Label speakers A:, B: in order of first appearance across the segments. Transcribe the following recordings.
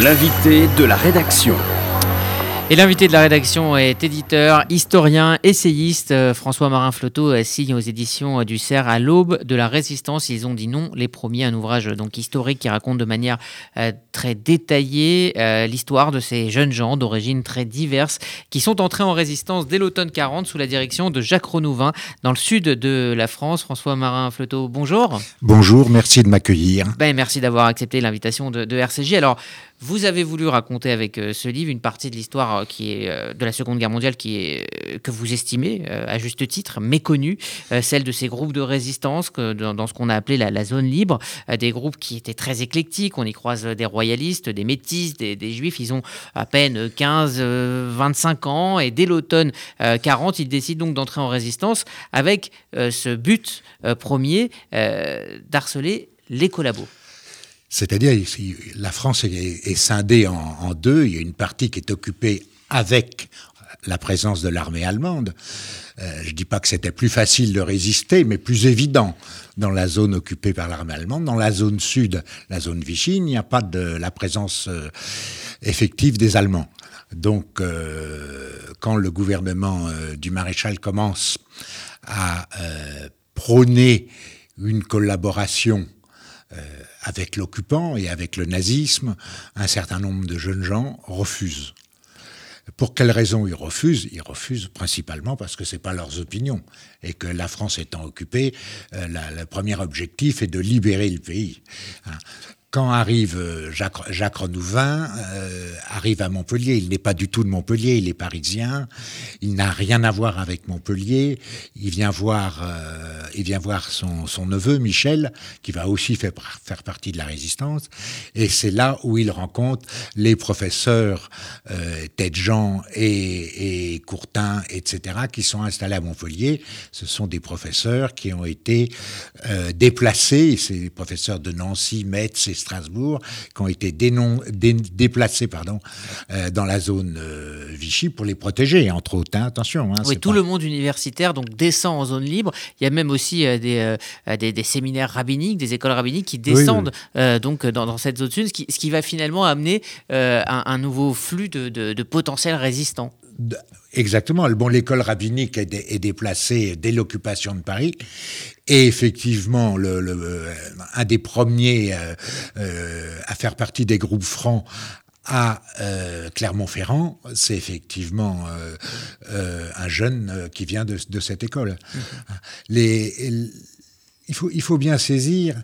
A: L'invité de la rédaction.
B: Et l'invité de la rédaction est éditeur, historien, essayiste. Euh, François Marin Flotto euh, signe aux éditions euh, du Cerf à l'aube de la résistance. Ils ont dit non, les premiers, un ouvrage donc historique qui raconte de manière très détaillée l'histoire de ces jeunes gens d'origine très diverses qui sont entrés en résistance dès l'automne 40 sous la direction de Jacques Renouvin dans le sud de la France. François Marin Flotto, bonjour.
C: Bonjour, merci de m'accueillir.
B: Ben, merci d'avoir accepté l'invitation de, de RCJ. Alors, vous avez voulu raconter avec euh, ce livre une partie de l'histoire euh, qui est euh, de la Seconde Guerre mondiale qui est que vous estimez à juste titre méconnue, celle de ces groupes de résistance que, dans, ce qu'on a appelé la, zone libre, des groupes qui étaient très éclectiques. On y croise des royalistes, des métis, des, des juifs. Ils ont à peine 15, 25 ans et dès l'automne 40, ils décident donc d'entrer en résistance avec ce but premier d'harceler les collabos.
C: C'est-à-dire, la France est, scindée en, deux. Il y a une partie qui est occupée avec la présence de l'armée allemande. Euh, je ne dis pas que c'était plus facile de résister, mais plus évident dans la zone occupée par l'armée allemande. Dans la zone sud, la zone Vichy, il n'y a pas de la présence euh, effective des Allemands. Donc, euh, quand le gouvernement du maréchal commence à prôner une collaboration avec l'occupant et avec le nazisme, un certain nombre de jeunes gens refusent. Pour quelles raisons ils refusent? Ils refusent principalement parce que ce n'est pas leurs opinions et que la France étant occupée, euh, le premier objectif est de libérer le pays. Hein. Quand arrive euh, Jacques, Jacques Renouvin, euh, arrive à Montpellier, il n'est pas du tout de Montpellier, il est parisien, il n'a rien à voir avec Montpellier, il vient voir, euh, il vient voir son, neveu Michel, qui va aussi faire, faire partie de la résistance, et c'est là où il rencontre les professeurs euh, Jean et, Courtin, etc., qui sont installés à Montpellier. Ce sont des professeurs qui ont été euh, déplacés, c'est des professeurs de Nancy, Metz et Strasbourg, qui ont été déplacés pardon, euh, dans la zone euh, Vichy pour les protéger, entre autres. Hein, attention.
B: Hein, oui, tout le monde universitaire donc descend en zone libre. Il y a même aussi euh, des, des, séminaires rabbiniques, des écoles rabbiniques qui descendent donc dans, cette zone sud, ce qui, ce qui va finalement amener un, nouveau flux de, de potentiels résistants.
C: Exactement. Bon, l'école rabbinique est, déplacée dès l'occupation de Paris. Et effectivement, le, un des premiers euh, euh, à faire partie des groupes francs à euh, Clermont-Ferrand, c'est effectivement un jeune qui vient de, cette école. Mm-hmm. Les, il, faut, il faut bien saisir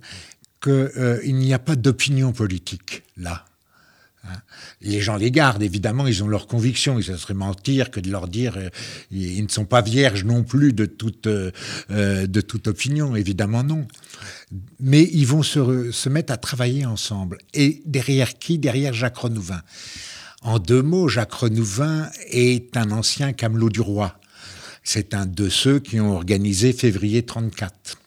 C: qu'il n'y a pas d'opinion politique là. Hein. Les gens les gardent, évidemment, ils ont leurs convictions, et ça serait mentir que de leur dire euh, ils ne sont pas vierges non plus de toute, euh, euh, de toute opinion, évidemment non. Mais ils vont se, se, mettre à travailler ensemble. Et derrière qui? Derrière Jacques Renouvin. En deux mots, Jacques Renouvin est un ancien camelot du roi. C'est un de ceux qui ont organisé février 34.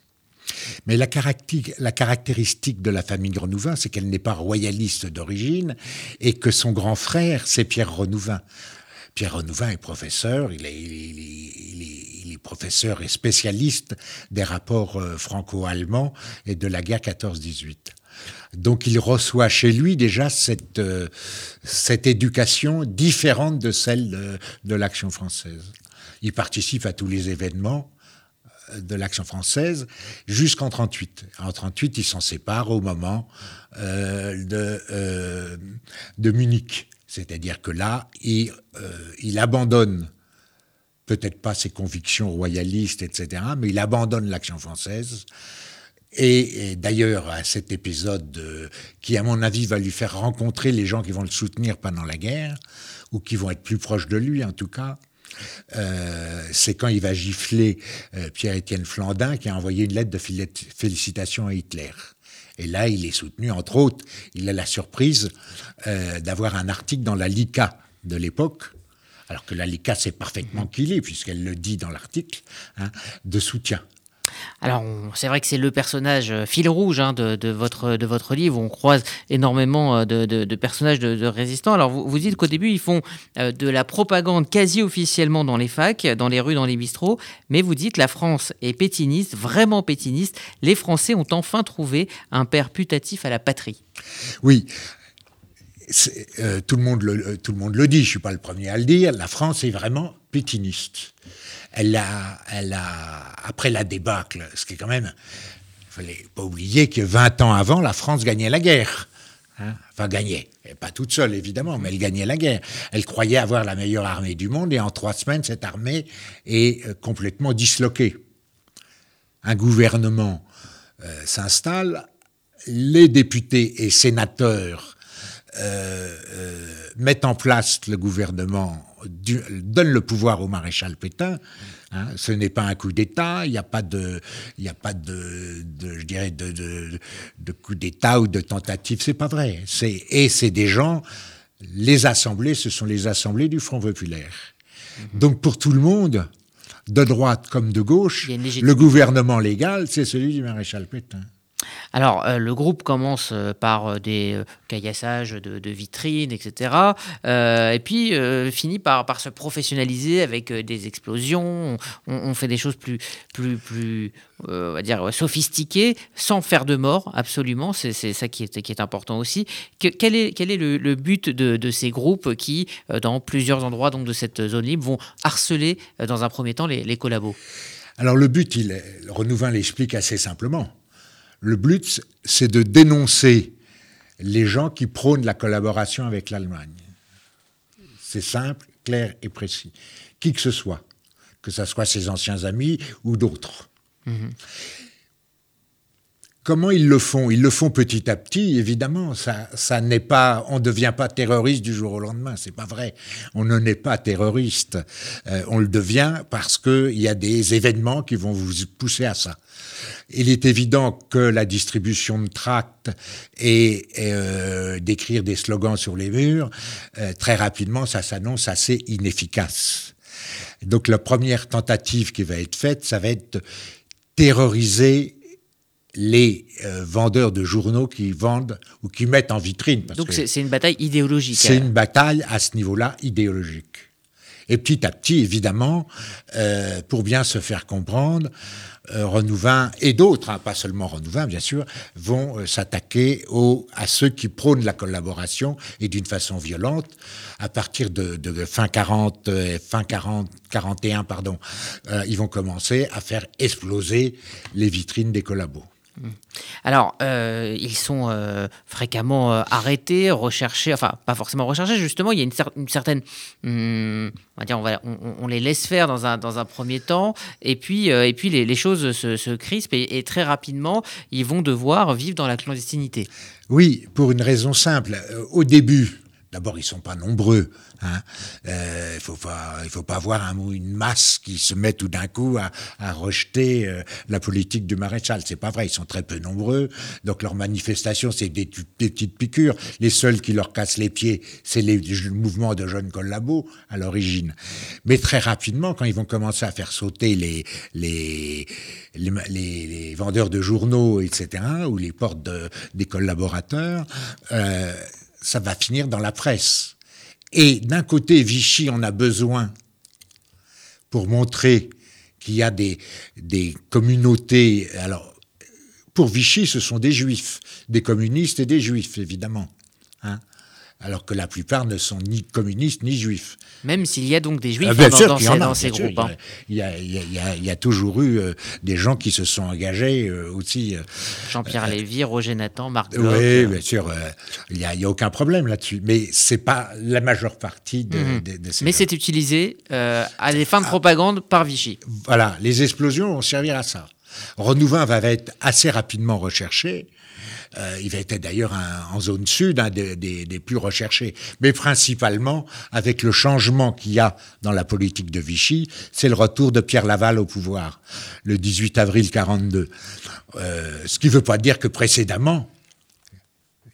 C: Mais la, caractéristique de la famille Renouvin, c'est qu'elle n'est pas royaliste d'origine et que son grand frère, c'est Pierre Renouvin. Pierre Renouvin est professeur, il est, professeur et spécialiste des rapports euh, franco-allemands et de la guerre 14-18. Donc il reçoit chez lui déjà cette, euh, éducation différente de celle de l'action française. Il participe à tous les événements, de l'action française jusqu'en 38. En 38, il s'en sépare au moment euh, de, euh, de Munich. C'est-à-dire que là, il, euh, il abandonne peut-être pas ses convictions royalistes, etc., mais il abandonne l'action française. Et, d'ailleurs, à cet épisode qui, à mon avis, va lui faire rencontrer les gens qui vont le soutenir pendant la guerre, ou qui vont être plus proches de lui en tout cas, euh, c'est quand il va gifler euh, Pierre-Étienne Flandin qui a envoyé une lettre de félicitations à Hitler. Et là, il est soutenu, entre autres, il a la surprise euh, d'avoir un article dans la LICA de l'époque, alors que la LICA sait parfaitement qui il est, puisqu'elle le dit dans l'article, hein, de soutien.
B: Alors, c'est vrai que c'est le personnage euh, fil rouge hein, de, votre, de votre livre. On croise énormément euh, de, personnages de, résistants. Alors, vous, vous dites qu'au début, ils font euh, de la propagande quasi officiellement dans les facs, dans les rues, dans les bistrots. Mais vous dites la France est pétiniste, vraiment pétiniste. Les Français ont enfin trouvé un père putatif à la patrie.
C: Oui. Euh, tout, le monde le, euh, tout le monde le dit, je suis pas le premier à le dire, la France est vraiment pétiniste. Elle a, elle a, après la débâcle, ce qui est quand même, il fallait pas oublier que 20 ans avant, la France gagnait la guerre. Hein enfin, gagnait. pas toute seule, évidemment, mais elle gagnait la guerre. Elle croyait avoir la meilleure armée du monde et en trois semaines, cette armée est euh, complètement disloquée. Un gouvernement s'installe, les députés et sénateurs euh, euh, mettent en place le gouvernement, du, donnent le pouvoir au maréchal Pétain. Hein, ce n'est pas un coup d'État, il n'y a pas de, il a pas de, de, je dirais, de, de, de coup d'État ou de tentative. C'est pas vrai. C'est et c'est des gens. Les assemblées, ce sont les assemblées du Front populaire. Mhm. Donc pour tout le monde, de droite comme de gauche, le gouvernement légal, c'est celui du maréchal Pétain.
B: Alors, euh, le groupe commence euh, par euh, des caillassages de, vitrines, etc. et puis finit par, se professionnaliser avec des explosions. On, fait des choses plus, plus, plus on va dire, sophistiquées, sans faire de mort, absolument. C'est ça qui est, important aussi. quel est, le, but de, ces groupes qui, dans plusieurs endroits donc, de cette zone libre, vont harceler, dans un premier temps, les, collabos?
C: Alors le but, il Renouvin l'explique assez simplement. Le but, c'est de dénoncer les gens qui prônent la collaboration avec l'Allemagne. C'est simple, clair et précis. Qui que ce soit, que ce soit ses anciens amis ou d'autres. Mhm. Comment ils le font? Ils le font petit à petit, évidemment. Ça, ça n'est pas, on ne devient pas terroriste du jour au lendemain. C'est pas vrai. On ne n'est pas terroriste. Euh, on le devient parce qu'il y a des événements qui vont vous pousser à ça. Il est évident que la distribution de tracts et, euh, d'écrire des slogans sur les murs, euh, très rapidement, ça s'annonce assez inefficace. Donc la première tentative qui va être faite, ça va être terroriser les euh, vendeurs de journaux qui vendent ou qui mettent en vitrine.
B: Donc c'est une bataille idéologique.
C: C'est une bataille à ce niveau-là idéologique. Et petit à petit, évidemment, euh, pour bien se faire comprendre, euh, Renouvin et d'autres, hein, pas seulement Renouvin bien sûr, vont euh, s'attaquer à ceux qui prônent la collaboration et d'une façon violente. À partir de, fin 40, fin 40, 41, pardon, ils vont commencer à faire exploser les vitrines des collabos.
B: Alors, euh, ils sont euh, fréquemment euh, arrêtés, recherchés, enfin, pas forcément recherchés, justement, il y a une, certaine. Hmm, on va dire, on, les laisse faire dans un, dans un premier temps, et puis, et puis les, choses se, crispent, et, très rapidement, ils vont devoir vivre dans la clandestinité.
C: Oui, pour une raison simple. Au début, D'abord, ils sont pas nombreux. Hein. Euh, faut pas, il faut pas avoir un, une masse qui se met tout d'un coup à, à rejeter euh, la politique du maréchal. C'est pas vrai. Ils sont très peu nombreux. Donc leurs manifestations, c'est des, des, petites piqûres. Les seuls qui leur cassent les pieds, c'est les mouvements de jeunes collabos à l'origine. Mais très rapidement, quand ils vont commencer à faire sauter les les les, les, vendeurs de journaux, etc., ou les portes de, des collaborateurs. Euh, ça va finir dans la presse. Et d'un côté, Vichy en a besoin pour montrer qu'il y a des, des communautés. Alors, pour Vichy, ce sont des juifs, des communistes et des juifs, évidemment. Alors que la plupart ne sont ni communistes ni juifs.
B: Même s'il y a donc des juifs ah, dans, ces, groupes.
C: Il, y a, toujours eu euh, des gens qui se sont engagés euh, aussi. Euh,
B: Jean-Pierre Lévy, Roger Nathan, Marc
C: Bloch. Oui, bien sûr, il n'y a, aucun problème là-dessus. Mais c'est pas la majeure partie de, mhm. ces
B: Mais c'est utilisé à des fins de ah. propagande par Vichy.
C: Voilà, les explosions vont servir à ça. Renouvin va être assez rapidement recherché. Euh, il va être d'ailleurs en zone sud un des, plus recherchés. Mais principalement, avec le changement qu'il y a dans la politique de Vichy, c'est le retour de Pierre Laval au pouvoir, le 18 avril 42. Euh, ce qui ne veut pas dire que précédemment,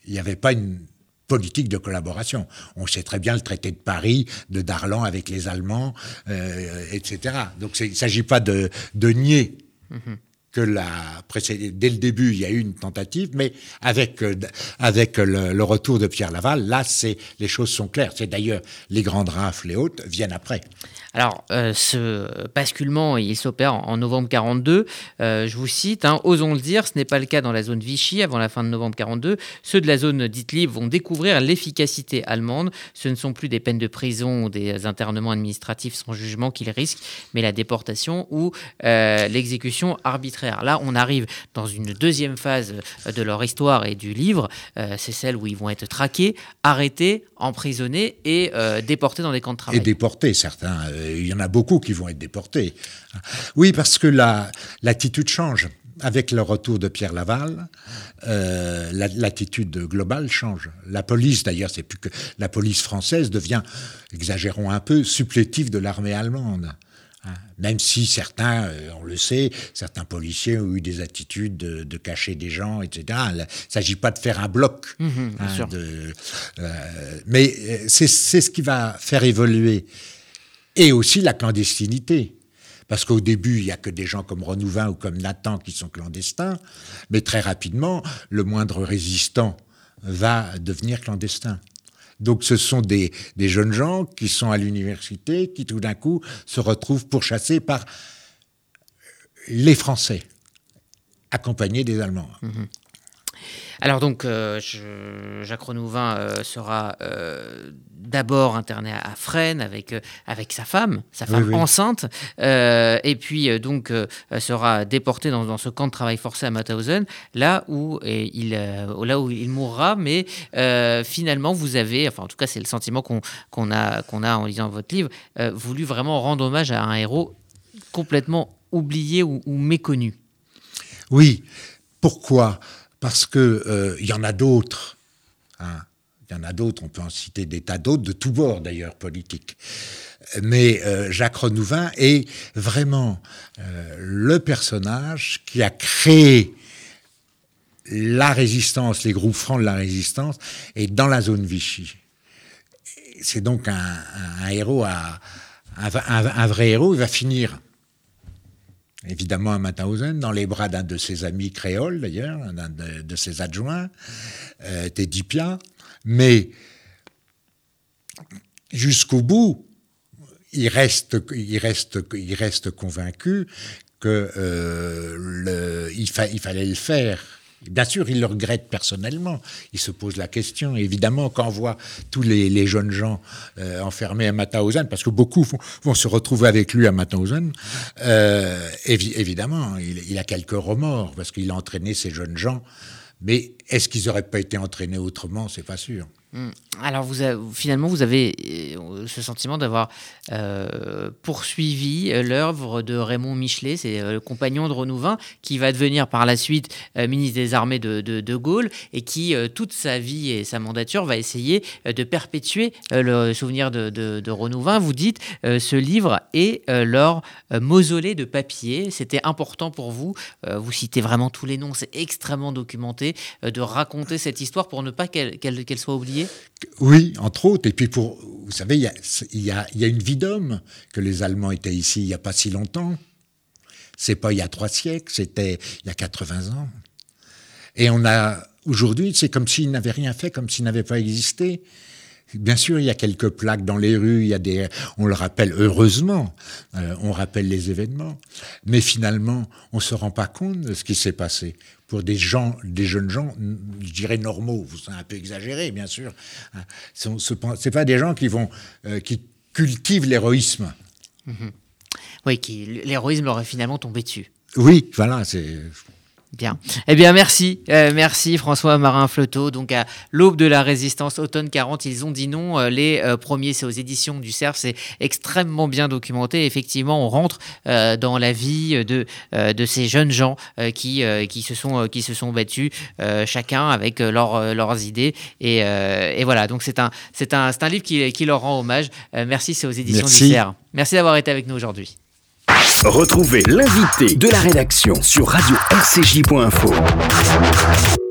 C: il n'y avait pas une politique de collaboration. On sait très bien le traité de Paris, de Darlan avec les Allemands, euh, etc. Donc il ne s'agit pas de, nier. Mm-hmm dès le début, il y a eu une tentative, mais avec euh, avec le, retour de Pierre Laval, là, les choses sont claires. C'est d'ailleurs les grandes rafles et autres viennent après.
B: Alors, euh, ce basculement, il s'opère en, novembre 42. Euh, je vous cite, hein, osons le dire, ce n'est pas le cas dans la zone Vichy avant la fin de novembre 42. Ceux de la zone dite libre vont découvrir l'efficacité allemande. Ce ne sont plus des peines de prison ou des internements administratifs sans jugement qu'ils risquent, mais la déportation ou l'exécution arbitraire. Là, on arrive dans une deuxième phase de leur histoire et du livre. C'est celle où ils vont être traqués, arrêtés, emprisonnés et déportés dans des camps de travail.
C: Et déportés, certains il y en a beaucoup qui vont être déportés. Oui, parce que l'attitude change. Avec le retour de Pierre Laval, euh, l'attitude globale change. La police, d'ailleurs, c'est plus que la police française devient, exagérons un peu, supplétive de l'armée allemande. Hein. Même si certains, euh, on le sait, certains policiers ont eu des attitudes de, cacher des gens, etc. Il ne s'agit pas de faire un bloc. Mmh, mmh, hein, euh, mais c'est ce qui va faire évoluer et aussi la clandestinité. Parce qu'au début, il n'y a que des gens comme Renouvin ou comme Nathan qui sont clandestins, mais très rapidement, le moindre résistant va devenir clandestin. Donc ce sont des, jeunes gens qui sont à l'université, qui tout d'un coup se retrouvent pourchassés par les Français, accompagnés des Allemands. Mmh
B: alors donc, euh, Jacques Renouvin euh, sera euh, d'abord interné à, Fresnes avec, avec sa femme, sa femme enceinte, et puis donc sera déporté dans, ce camp de travail forcé à Mauthausen, là où, il, là où il mourra, mais finalement vous avez, enfin en tout cas c'est le sentiment qu'on a, qu'on a en lisant votre livre, voulu vraiment rendre hommage à un héros complètement oublié ou méconnu.
C: Oui, pourquoi? Parce que euh, il y en a d'autres. Hein. Il y en a d'autres, on peut en citer des tas d'autres, de tous bords d'ailleurs politiques. Mais euh, Jacques Renouvin est vraiment euh, le personnage qui a créé la résistance, les groupes francs de la résistance, et dans la zone Vichy. C'est donc un, héros, un, vrai héros. Il va finir évidemment à Mauthausen, dans les bras d'un de ses amis créoles d'ailleurs, d'un de, ses adjoints, euh, Teddy Pia, mais jusqu'au bout, il reste, convaincu que euh, il fallait le faire Bien sûr, il le regrette personnellement. Il se pose la question. évidemment, quand on voit tous les, jeunes gens euh, enfermés à Mauthausen, parce que beaucoup vont, se retrouver avec lui à Mauthausen, euh, évidemment, il, a quelques remords parce qu'il a entraîné ces jeunes gens. Mais est-ce qu'ils n'auraient pas été entraînés autrement? C'est pas sûr.
B: Hmm. Alors vous finalement, vous avez euh, ce sentiment d'avoir euh, poursuivi euh, l'œuvre de Raymond Michelet, c'est le compagnon de Renouvin, qui va devenir par la suite ministre des Armées de, de, Gaulle et qui, toute sa vie et sa mandature, va essayer de perpétuer le souvenir de, de, Renouvin. Vous dites, ce livre est leur mausolée de papier. C'était important pour vous. vous citez vraiment tous les noms, c'est extrêmement documenté, de raconter cette histoire pour ne pas qu'elle soit oubliée?
C: Oui, entre autres. Et puis, pour, vous savez, il y a, une vie d'homme que les Allemands étaient ici il n'y a pas si longtemps. C'est pas il y a trois siècles, c'était il y a 80 ans. Et on a, aujourd'hui, c'est comme s'ils n'avaient rien fait, comme s'ils n'avaient pas existé. Bien sûr, il y a quelques plaques dans les rues, il y a des, on le rappelle heureusement, euh, on rappelle les événements, mais finalement, on se rend pas compte de ce qui s'est passé. Pour des gens, des jeunes gens, je dirais normaux, c'est un peu exagéré, bien sûr. Hein. Ce C'est pas des gens qui vont, euh, qui cultivent l'héroïsme.
B: Mm-hmm. Oui, qui l'héroïsme leur est finalement tombé dessus.
C: Oui, voilà, c'est
B: Bien. Eh bien, merci. Euh, merci François Marin Fleuteau. Donc, à l'aube de la résistance, automne 40, ils ont dit non. Euh, les euh, premiers, c'est aux éditions du CERF. C'est extrêmement bien documenté. Effectivement, on rentre dans la vie de, de ces jeunes gens qui, qui, se sont, qui se sont battus, chacun avec leurs idées. Et, et, voilà. Donc, c'est un, c'est un, un livre qui, qui, leur rend hommage. merci, c'est aux éditions du CERF. Merci d'avoir été avec nous aujourd'hui.
A: Retrouvez l'invité de la rédaction sur radio-rcj.info.